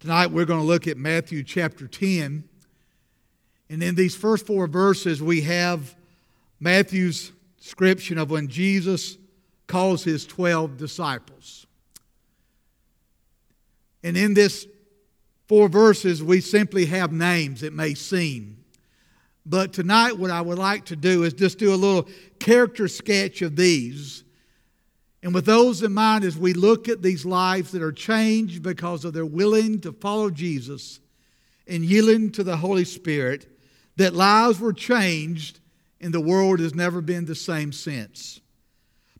Tonight we're going to look at Matthew chapter 10. And in these first four verses, we have Matthew's description of when Jesus calls his 12 disciples. And in this four verses, we simply have names, it may seem. But tonight, what I would like to do is just do a little character sketch of these and with those in mind, as we look at these lives that are changed because of their willing to follow Jesus and yielding to the Holy Spirit, that lives were changed and the world has never been the same since.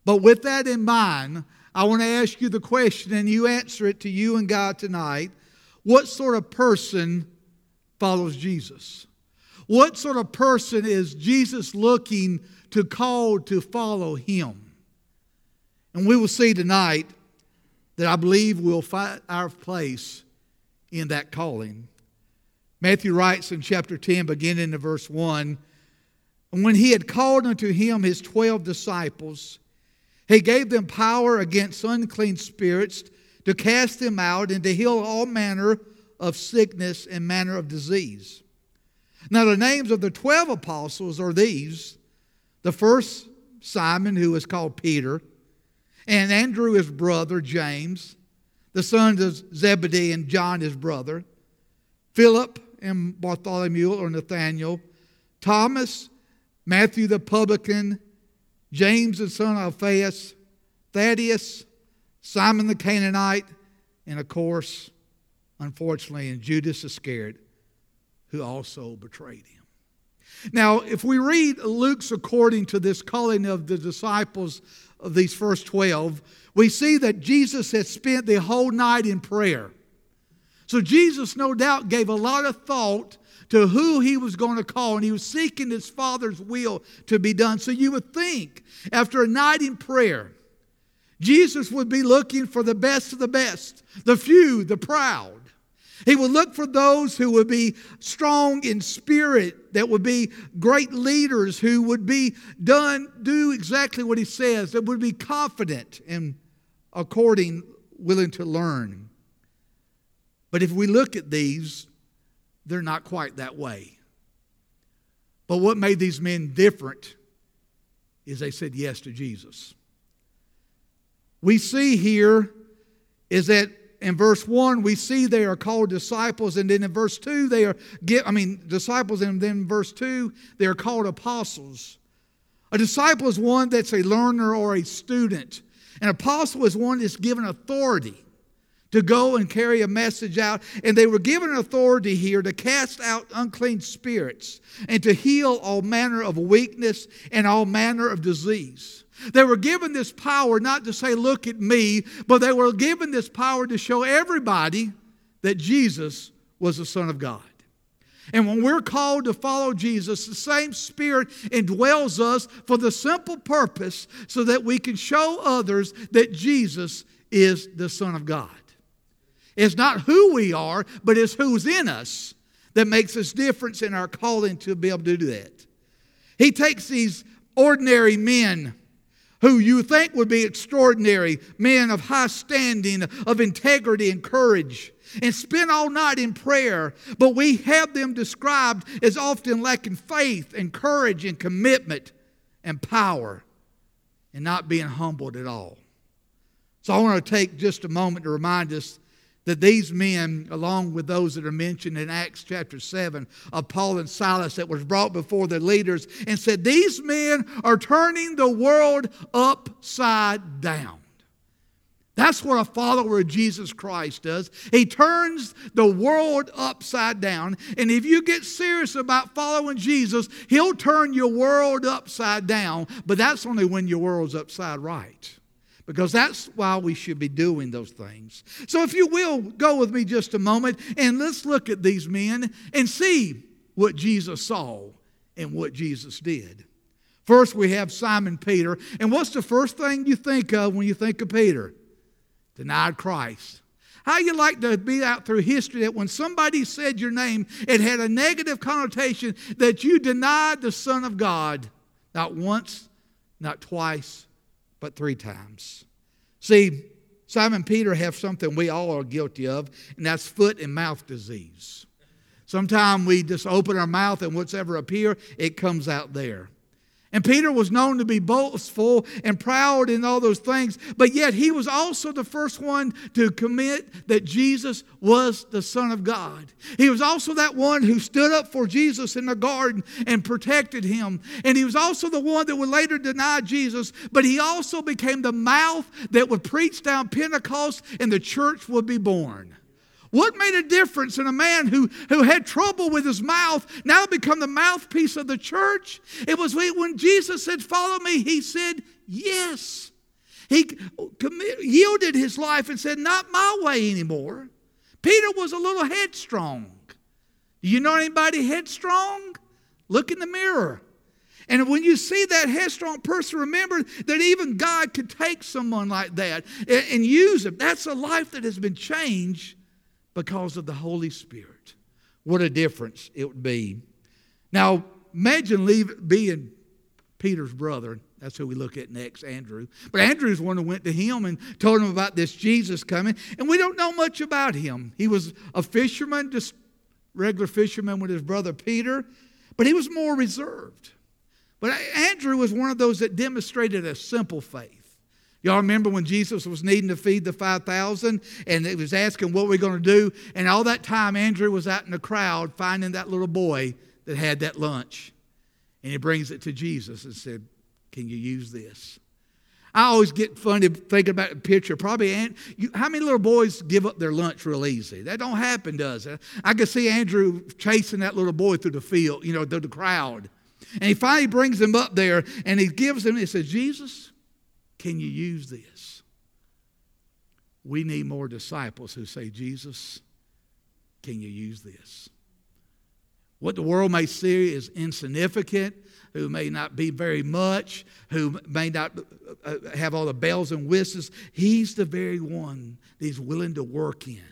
But with that in mind, I want to ask you the question, and you answer it to you and God tonight. What sort of person follows Jesus? What sort of person is Jesus looking to call to follow him? And we will see tonight that I believe we'll find our place in that calling. Matthew writes in chapter 10, beginning in verse 1 And when he had called unto him his twelve disciples, he gave them power against unclean spirits to cast them out and to heal all manner of sickness and manner of disease. Now, the names of the twelve apostles are these the first, Simon, who is called Peter and Andrew his brother, James, the sons of Zebedee, and John his brother, Philip and Bartholomew or Nathaniel, Thomas, Matthew the publican, James the son of Alphaeus, Thaddeus, Simon the Canaanite, and of course, unfortunately, and Judas Iscariot, who also betrayed him. Now, if we read Luke's according to this calling of the disciples of these first 12, we see that Jesus had spent the whole night in prayer. So Jesus, no doubt, gave a lot of thought to who he was going to call, and he was seeking his Father's will to be done. So you would think, after a night in prayer, Jesus would be looking for the best of the best, the few, the proud. He would look for those who would be strong in spirit, that would be great leaders, who would be done, do exactly what he says, that would be confident and according, willing to learn. But if we look at these, they're not quite that way. But what made these men different is they said yes to Jesus. We see here is that in verse 1, we see they are called disciples, and then in verse 2, they are, I mean, disciples, and then in verse 2, they are called apostles. A disciple is one that's a learner or a student. An apostle is one that's given authority to go and carry a message out. And they were given authority here to cast out unclean spirits and to heal all manner of weakness and all manner of disease. They were given this power not to say, Look at me, but they were given this power to show everybody that Jesus was the Son of God. And when we're called to follow Jesus, the same Spirit indwells us for the simple purpose so that we can show others that Jesus is the Son of God. It's not who we are, but it's who's in us that makes us difference in our calling to be able to do that. He takes these ordinary men who you think would be extraordinary, men of high standing, of integrity and courage, and spend all night in prayer, but we have them described as often lacking faith and courage and commitment and power and not being humbled at all. So I want to take just a moment to remind us that these men, along with those that are mentioned in Acts chapter 7 of Paul and Silas, that was brought before the leaders and said, These men are turning the world upside down. That's what a follower of Jesus Christ does. He turns the world upside down. And if you get serious about following Jesus, He'll turn your world upside down, but that's only when your world's upside right because that's why we should be doing those things. So, if you will, go with me just a moment and let's look at these men and see what Jesus saw and what Jesus did. First, we have Simon Peter. And what's the first thing you think of when you think of Peter? Denied Christ. How you like to be out through history that when somebody said your name, it had a negative connotation that you denied the Son of God, not once, not twice, but three times. See, Simon Peter have something we all are guilty of, and that's foot and mouth disease. Sometimes we just open our mouth and whatever appear, it comes out there. And Peter was known to be boastful and proud and all those things, but yet he was also the first one to commit that Jesus was the Son of God. He was also that one who stood up for Jesus in the garden and protected him. And he was also the one that would later deny Jesus, but he also became the mouth that would preach down Pentecost and the church would be born. What made a difference in a man who, who had trouble with his mouth now become the mouthpiece of the church? It was when Jesus said, Follow me, he said, Yes. He yielded his life and said, Not my way anymore. Peter was a little headstrong. Do you know anybody headstrong? Look in the mirror. And when you see that headstrong person, remember that even God could take someone like that and, and use him. That's a life that has been changed because of the Holy Spirit. What a difference it would be. Now, imagine leave, being Peter's brother. That's who we look at next, Andrew. But Andrew's one who went to him and told him about this Jesus coming. And we don't know much about him. He was a fisherman, just regular fisherman with his brother Peter, but he was more reserved. But Andrew was one of those that demonstrated a simple faith. Y'all remember when Jesus was needing to feed the 5,000 and he was asking what we're we going to do? And all that time, Andrew was out in the crowd finding that little boy that had that lunch. And he brings it to Jesus and said, Can you use this? I always get funny thinking about the picture. Probably, you, how many little boys give up their lunch real easy? That don't happen, does it? I can see Andrew chasing that little boy through the field, you know, through the crowd. And he finally brings him up there and he gives him, he says, Jesus, can you use this? We need more disciples who say, Jesus, can you use this? What the world may see is insignificant, who may not be very much, who may not uh, uh, have all the bells and whistles, he's the very one that he's willing to work in.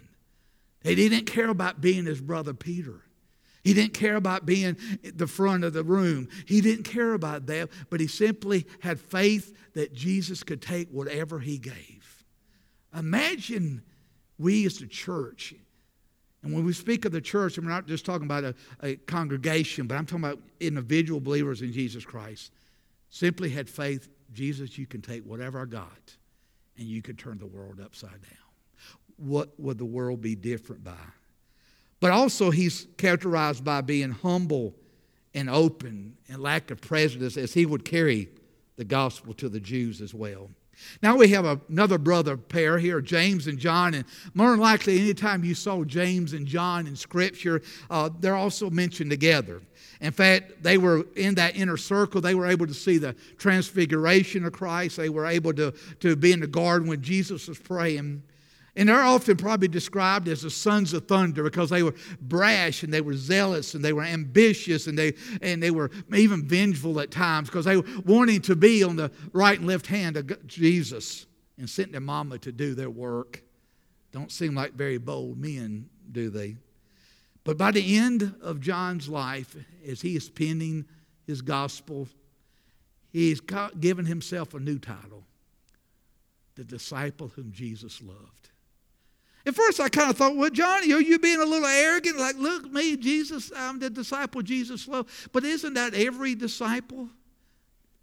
He didn't care about being his brother Peter. He didn't care about being at the front of the room. He didn't care about that, but he simply had faith that Jesus could take whatever he gave. Imagine we as the church, and when we speak of the church, and we're not just talking about a, a congregation, but I'm talking about individual believers in Jesus Christ, simply had faith Jesus, you can take whatever I got and you could turn the world upside down. What would the world be different by? But also, he's characterized by being humble and open and lack of prejudice as he would carry the gospel to the Jews as well. Now we have another brother pair here, James and John, and more than likely, anytime you saw James and John in Scripture, uh, they're also mentioned together. In fact, they were in that inner circle. They were able to see the transfiguration of Christ. They were able to, to be in the garden when Jesus was praying. And they're often probably described as the sons of thunder because they were brash and they were zealous and they were ambitious and they, and they were even vengeful at times because they were wanting to be on the right and left hand of Jesus and sent their mama to do their work. Don't seem like very bold men, do they? But by the end of John's life, as he is penning his gospel, he's given himself a new title the disciple whom Jesus loved. At first, I kind of thought, well, Johnny, are you being a little arrogant? Like, look, me, Jesus, I'm the disciple Jesus loved. But isn't that every disciple?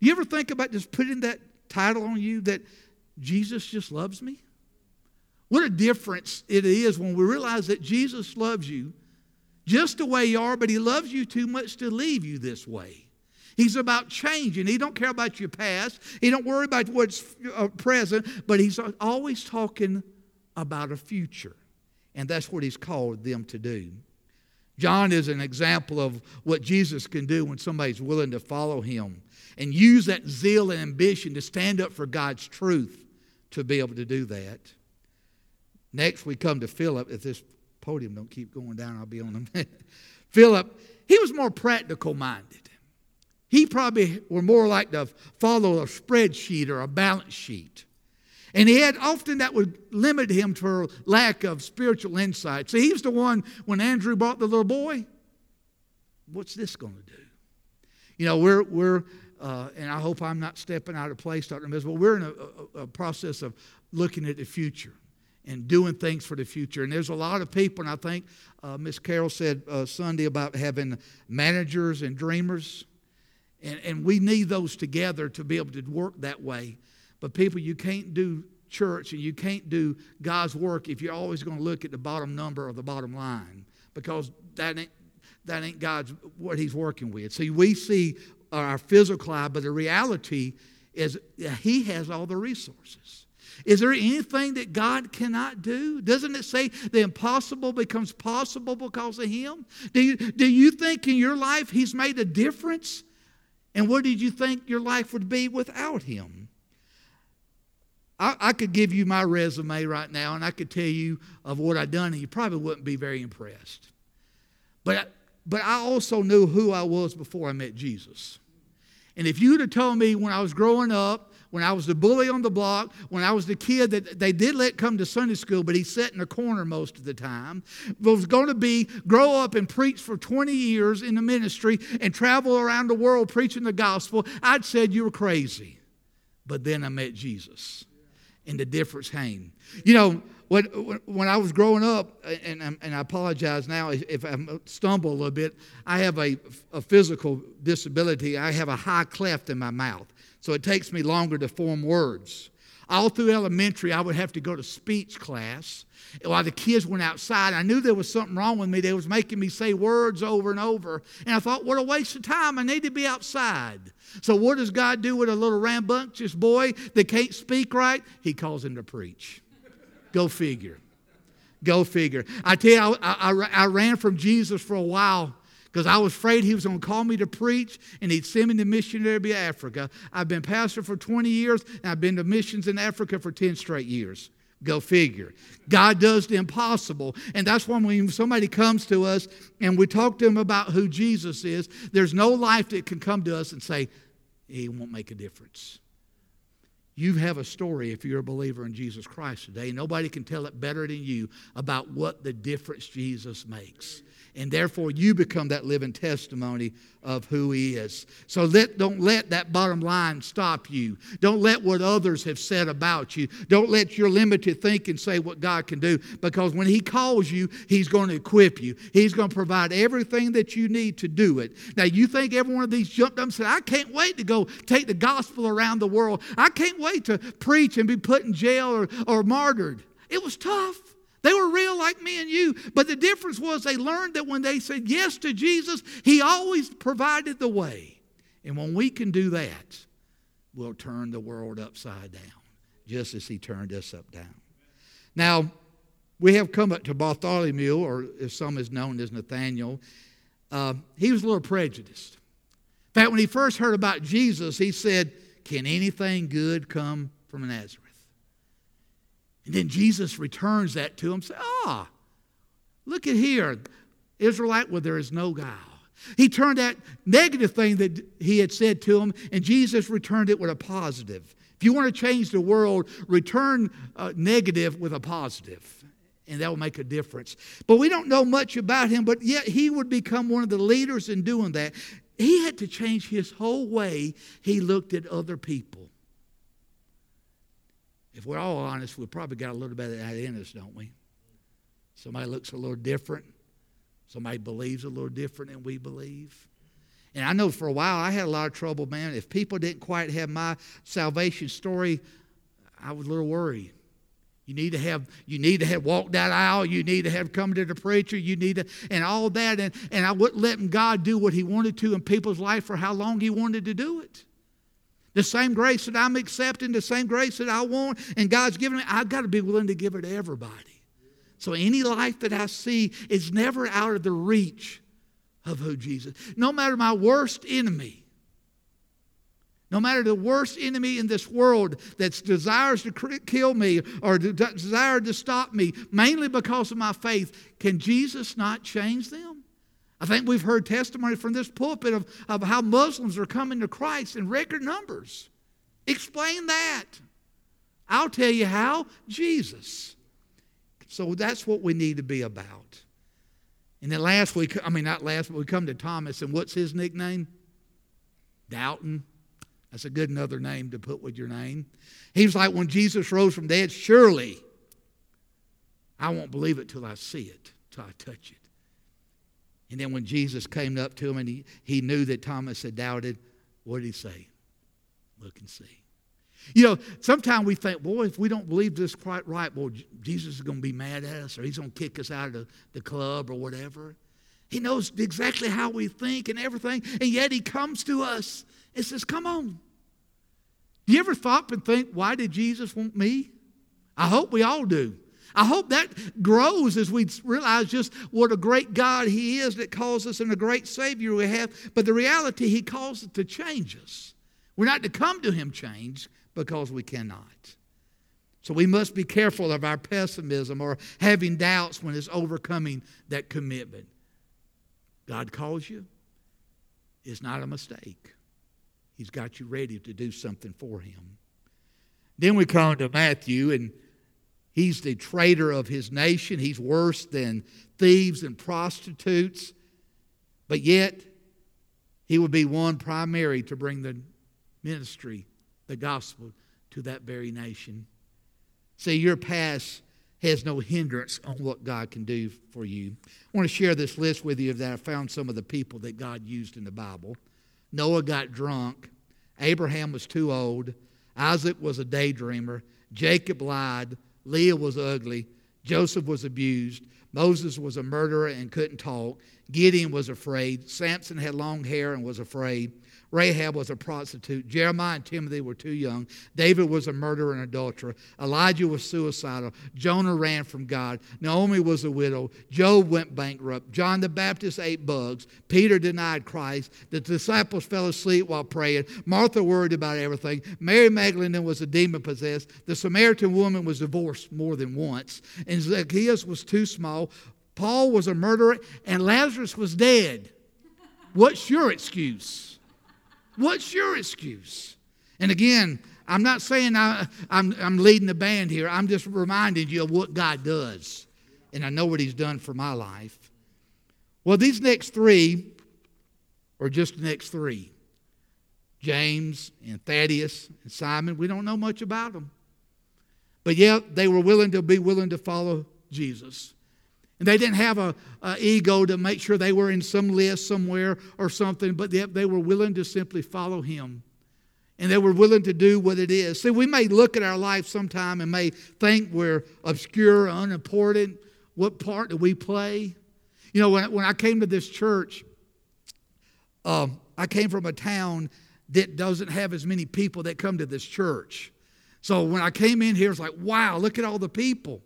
You ever think about just putting that title on you that Jesus just loves me? What a difference it is when we realize that Jesus loves you just the way you are, but He loves you too much to leave you this way. He's about changing. He don't care about your past. He don't worry about what's uh, present, but He's always talking about a future. And that's what he's called them to do. John is an example of what Jesus can do when somebody's willing to follow him and use that zeal and ambition to stand up for God's truth to be able to do that. Next, we come to Philip. If this podium don't keep going down, I'll be on them. Philip, he was more practical minded. He probably were more like to follow a spreadsheet or a balance sheet. And he had often that would limit him for lack of spiritual insight. See, he was the one when Andrew brought the little boy. What's this going to do? You know, we're, we're uh, and I hope I'm not stepping out of place, Dr. Mills, but we're in a, a, a process of looking at the future and doing things for the future. And there's a lot of people, and I think uh, Miss Carol said uh, Sunday about having managers and dreamers. And, and we need those together to be able to work that way. But people, you can't do church and you can't do God's work if you're always going to look at the bottom number or the bottom line because that ain't, that ain't God's what He's working with. See, we see our physical eye, but the reality is He has all the resources. Is there anything that God cannot do? Doesn't it say the impossible becomes possible because of Him? Do you, do you think in your life He's made a difference? And what did you think your life would be without Him? I, I could give you my resume right now and I could tell you of what I've done, and you probably wouldn't be very impressed. But, but I also knew who I was before I met Jesus. And if you'd have told me when I was growing up, when I was the bully on the block, when I was the kid that they did let come to Sunday school, but he sat in a corner most of the time, was going to be grow up and preach for 20 years in the ministry and travel around the world preaching the gospel, I'd said you were crazy. But then I met Jesus and the difference came. You know, when, when I was growing up, and, and I apologize now if I uh, stumble a little bit, I have a, a physical disability. I have a high cleft in my mouth, so it takes me longer to form words. All through elementary, I would have to go to speech class. While the kids went outside, I knew there was something wrong with me. They was making me say words over and over. And I thought, what a waste of time. I need to be outside. So what does God do with a little rambunctious boy that can't speak right? He calls him to preach. Go figure. Go figure. I tell you, I, I, I ran from Jesus for a while because I was afraid he was going to call me to preach and he'd send me to missionary to Africa. I've been pastor for 20 years and I've been to missions in Africa for 10 straight years. Go figure. God does the impossible. And that's why when somebody comes to us and we talk to them about who Jesus is, there's no life that can come to us and say, He won't make a difference. You have a story if you're a believer in Jesus Christ today. Nobody can tell it better than you about what the difference Jesus makes and therefore you become that living testimony of who he is. So let, don't let that bottom line stop you. Don't let what others have said about you. Don't let your limited thinking say what God can do because when he calls you, he's going to equip you. He's going to provide everything that you need to do it. Now, you think every one of these jumped up and said, I can't wait to go take the gospel around the world. I can't wait to preach and be put in jail or, or martyred. It was tough. They were real like me and you. But the difference was they learned that when they said yes to Jesus, He always provided the way. And when we can do that, we'll turn the world upside down, just as He turned us up down. Now, we have come up to Bartholomew, or as some is known as Nathaniel. Uh, he was a little prejudiced. In fact, when he first heard about Jesus, he said, Can anything good come from Nazareth? And then Jesus returns that to him, say, ah, look at here, Israelite, where there is no guile. He turned that negative thing that he had said to him, and Jesus returned it with a positive. If you want to change the world, return uh, negative with a positive, and that will make a difference. But we don't know much about him, but yet he would become one of the leaders in doing that. He had to change his whole way he looked at other people. If we're all honest, we've probably got a little bit of that in us, don't we? Somebody looks a little different. Somebody believes a little different than we believe. And I know for a while I had a lot of trouble, man. If people didn't quite have my salvation story, I was a little worried. You need to have you need to have walked that aisle. You need to have come to the preacher. You need to and all that. And, and I wouldn't let God do what He wanted to in people's life for how long He wanted to do it. The same grace that I'm accepting, the same grace that I want, and God's given me, I've got to be willing to give it to everybody. So any life that I see is never out of the reach of who Jesus. No matter my worst enemy, no matter the worst enemy in this world that desires to kill me or desire to stop me, mainly because of my faith, can Jesus not change them? I think we've heard testimony from this pulpit of, of how Muslims are coming to Christ in record numbers. Explain that. I'll tell you how Jesus. So that's what we need to be about. And then last week, I mean, not last, but we come to Thomas, and what's his nickname? Doubting. That's a good another name to put with your name. He was like, when Jesus rose from dead, surely I won't believe it till I see it, till I touch it. And then when Jesus came up to him and he, he knew that Thomas had doubted, what did he say? Look and see. You know, sometimes we think, boy, if we don't believe this quite right, well, Jesus is going to be mad at us or he's going to kick us out of the, the club or whatever. He knows exactly how we think and everything, and yet he comes to us and says, Come on. Do you ever stop and think, why did Jesus want me? I hope we all do. I hope that grows as we realize just what a great God He is that calls us and a great Savior we have. But the reality, He calls it to change us. We're not to come to Him changed because we cannot. So we must be careful of our pessimism or having doubts when it's overcoming that commitment. God calls you, it's not a mistake. He's got you ready to do something for Him. Then we come to Matthew, and He's the traitor of his nation. He's worse than thieves and prostitutes. But yet, he would be one primary to bring the ministry, the gospel, to that very nation. See, your past has no hindrance on what God can do for you. I want to share this list with you that I found some of the people that God used in the Bible. Noah got drunk. Abraham was too old. Isaac was a daydreamer. Jacob lied. Leah was ugly. Joseph was abused. Moses was a murderer and couldn't talk. Gideon was afraid. Samson had long hair and was afraid. Rahab was a prostitute. Jeremiah and Timothy were too young. David was a murderer and adulterer. Elijah was suicidal. Jonah ran from God. Naomi was a widow. Job went bankrupt. John the Baptist ate bugs. Peter denied Christ. The disciples fell asleep while praying. Martha worried about everything. Mary Magdalene was a demon possessed. The Samaritan woman was divorced more than once. And Zacchaeus was too small. Paul was a murderer. And Lazarus was dead. What's your excuse? What's your excuse? And again, I'm not saying I, I'm, I'm leading the band here. I'm just reminding you of what God does. And I know what He's done for my life. Well, these next three are just the next three James and Thaddeus and Simon. We don't know much about them. But yet, they were willing to be willing to follow Jesus. And they didn't have a, ego to make sure they were in some list somewhere or something, but they, they were willing to simply follow him. And they were willing to do what it is. See, we may look at our life sometime and may think we're obscure, unimportant. What part do we play? You know, when, when I came to this church, uh, I came from a town that doesn't have as many people that come to this church. So when I came in here, it's like, wow, look at all the people.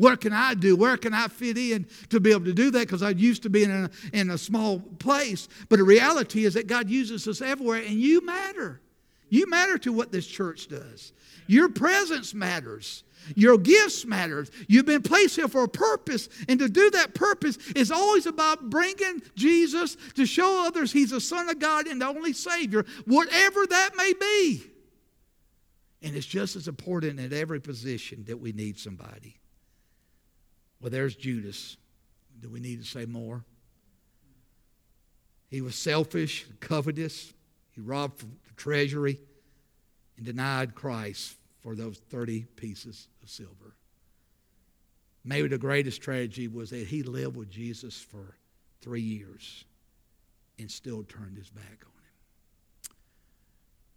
What can I do? Where can I fit in to be able to do that? Because I used to be in a, in a small place. But the reality is that God uses us everywhere, and you matter. You matter to what this church does. Your presence matters. Your gifts matters. You've been placed here for a purpose, and to do that purpose is always about bringing Jesus to show others He's the Son of God and the only Savior, whatever that may be. And it's just as important in every position that we need somebody. Well, there's Judas. Do we need to say more? He was selfish, covetous. He robbed the treasury and denied Christ for those 30 pieces of silver. Maybe the greatest tragedy was that he lived with Jesus for three years and still turned his back on him.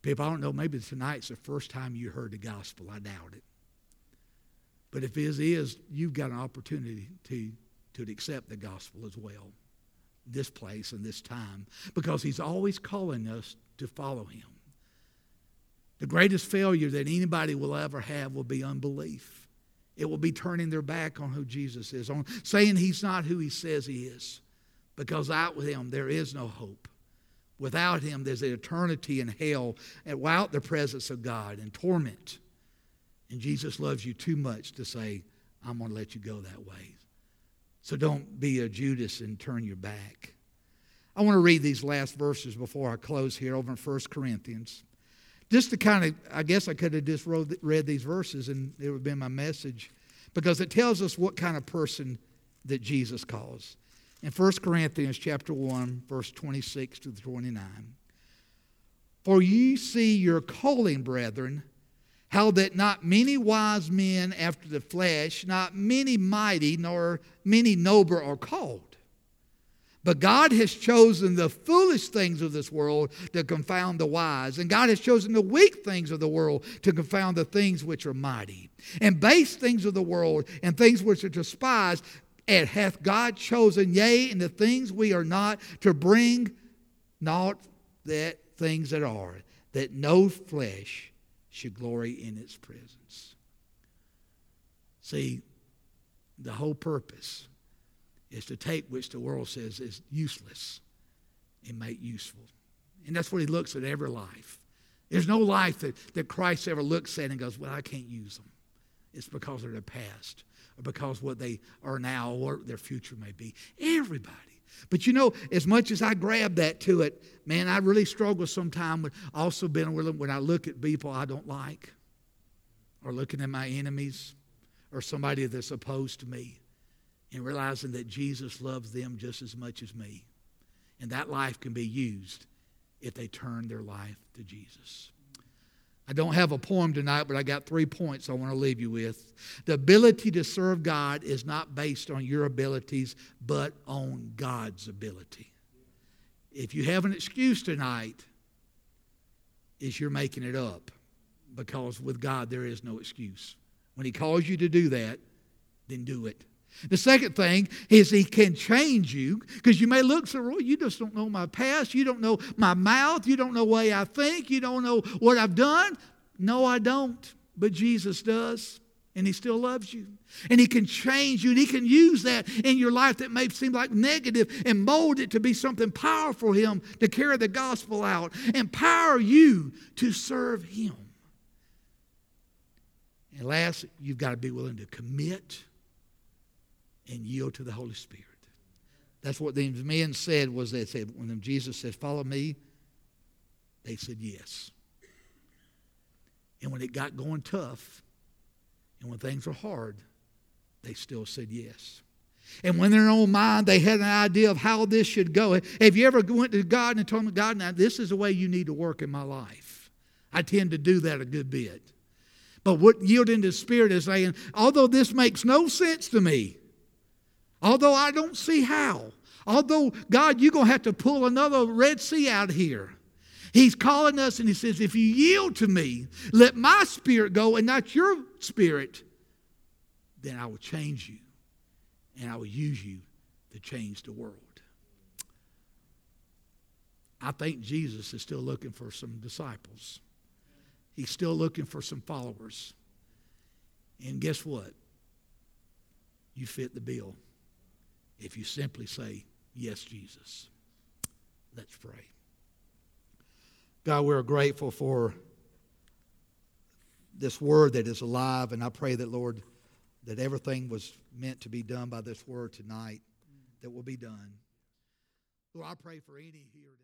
People, I don't know, maybe tonight's the first time you heard the gospel. I doubt it. But if his is, you've got an opportunity to, to accept the gospel as well, this place and this time, because he's always calling us to follow him. The greatest failure that anybody will ever have will be unbelief. It will be turning their back on who Jesus is, on saying he's not who he says he is, because out with him there is no hope. Without him, there's an eternity in hell and without the presence of God and torment. And Jesus loves you too much to say, I'm going to let you go that way. So don't be a Judas and turn your back. I want to read these last verses before I close here over in 1 Corinthians. Just to kind of, I guess I could have just read these verses and it would have been my message because it tells us what kind of person that Jesus calls. In 1 Corinthians chapter 1, verse 26 to 29. For ye see your calling, brethren, how that not many wise men after the flesh, not many mighty, nor many noble are called. But God has chosen the foolish things of this world to confound the wise. And God has chosen the weak things of the world to confound the things which are mighty. And base things of the world and things which are despised, and hath God chosen, yea, and the things we are not, to bring not that things that are, that no flesh should glory in its presence. See, the whole purpose is to take which the world says is useless and make useful. And that's what he looks at every life. There's no life that, that Christ ever looks at and goes, Well, I can't use them. It's because of their past or because what they are now or their future may be. Everybody. But you know, as much as I grab that to it, man, I really struggle sometimes with also being willing when I look at people I don't like or looking at my enemies or somebody that's opposed to me and realizing that Jesus loves them just as much as me. And that life can be used if they turn their life to Jesus. I don't have a poem tonight, but I got three points I want to leave you with. The ability to serve God is not based on your abilities, but on God's ability. If you have an excuse tonight, is you're making it up because with God there is no excuse. When He calls you to do that, then do it. The second thing is he can change you because you may look so, well, you just don't know my past. You don't know my mouth. You don't know the way I think. You don't know what I've done. No, I don't. But Jesus does. And he still loves you. And he can change you. And he can use that in your life that may seem like negative and mold it to be something powerful for him to carry the gospel out. Empower you to serve him. And last, you've got to be willing to commit and yield to the Holy Spirit. That's what these men said was they said, when Jesus said, follow me, they said yes. And when it got going tough, and when things were hard, they still said yes. And when in their own mind, they had an idea of how this should go. Have you ever went to God and told him, God, now this is the way you need to work in my life? I tend to do that a good bit. But what yielding to the Spirit is saying, although this makes no sense to me, Although I don't see how. Although, God, you're going to have to pull another Red Sea out here. He's calling us and he says, if you yield to me, let my spirit go and not your spirit, then I will change you and I will use you to change the world. I think Jesus is still looking for some disciples. He's still looking for some followers. And guess what? You fit the bill if you simply say, Yes, Jesus. Let's pray. God, we're grateful for this word that is alive, and I pray that, Lord, that everything was meant to be done by this word tonight that will be done. Lord, I pray for any here.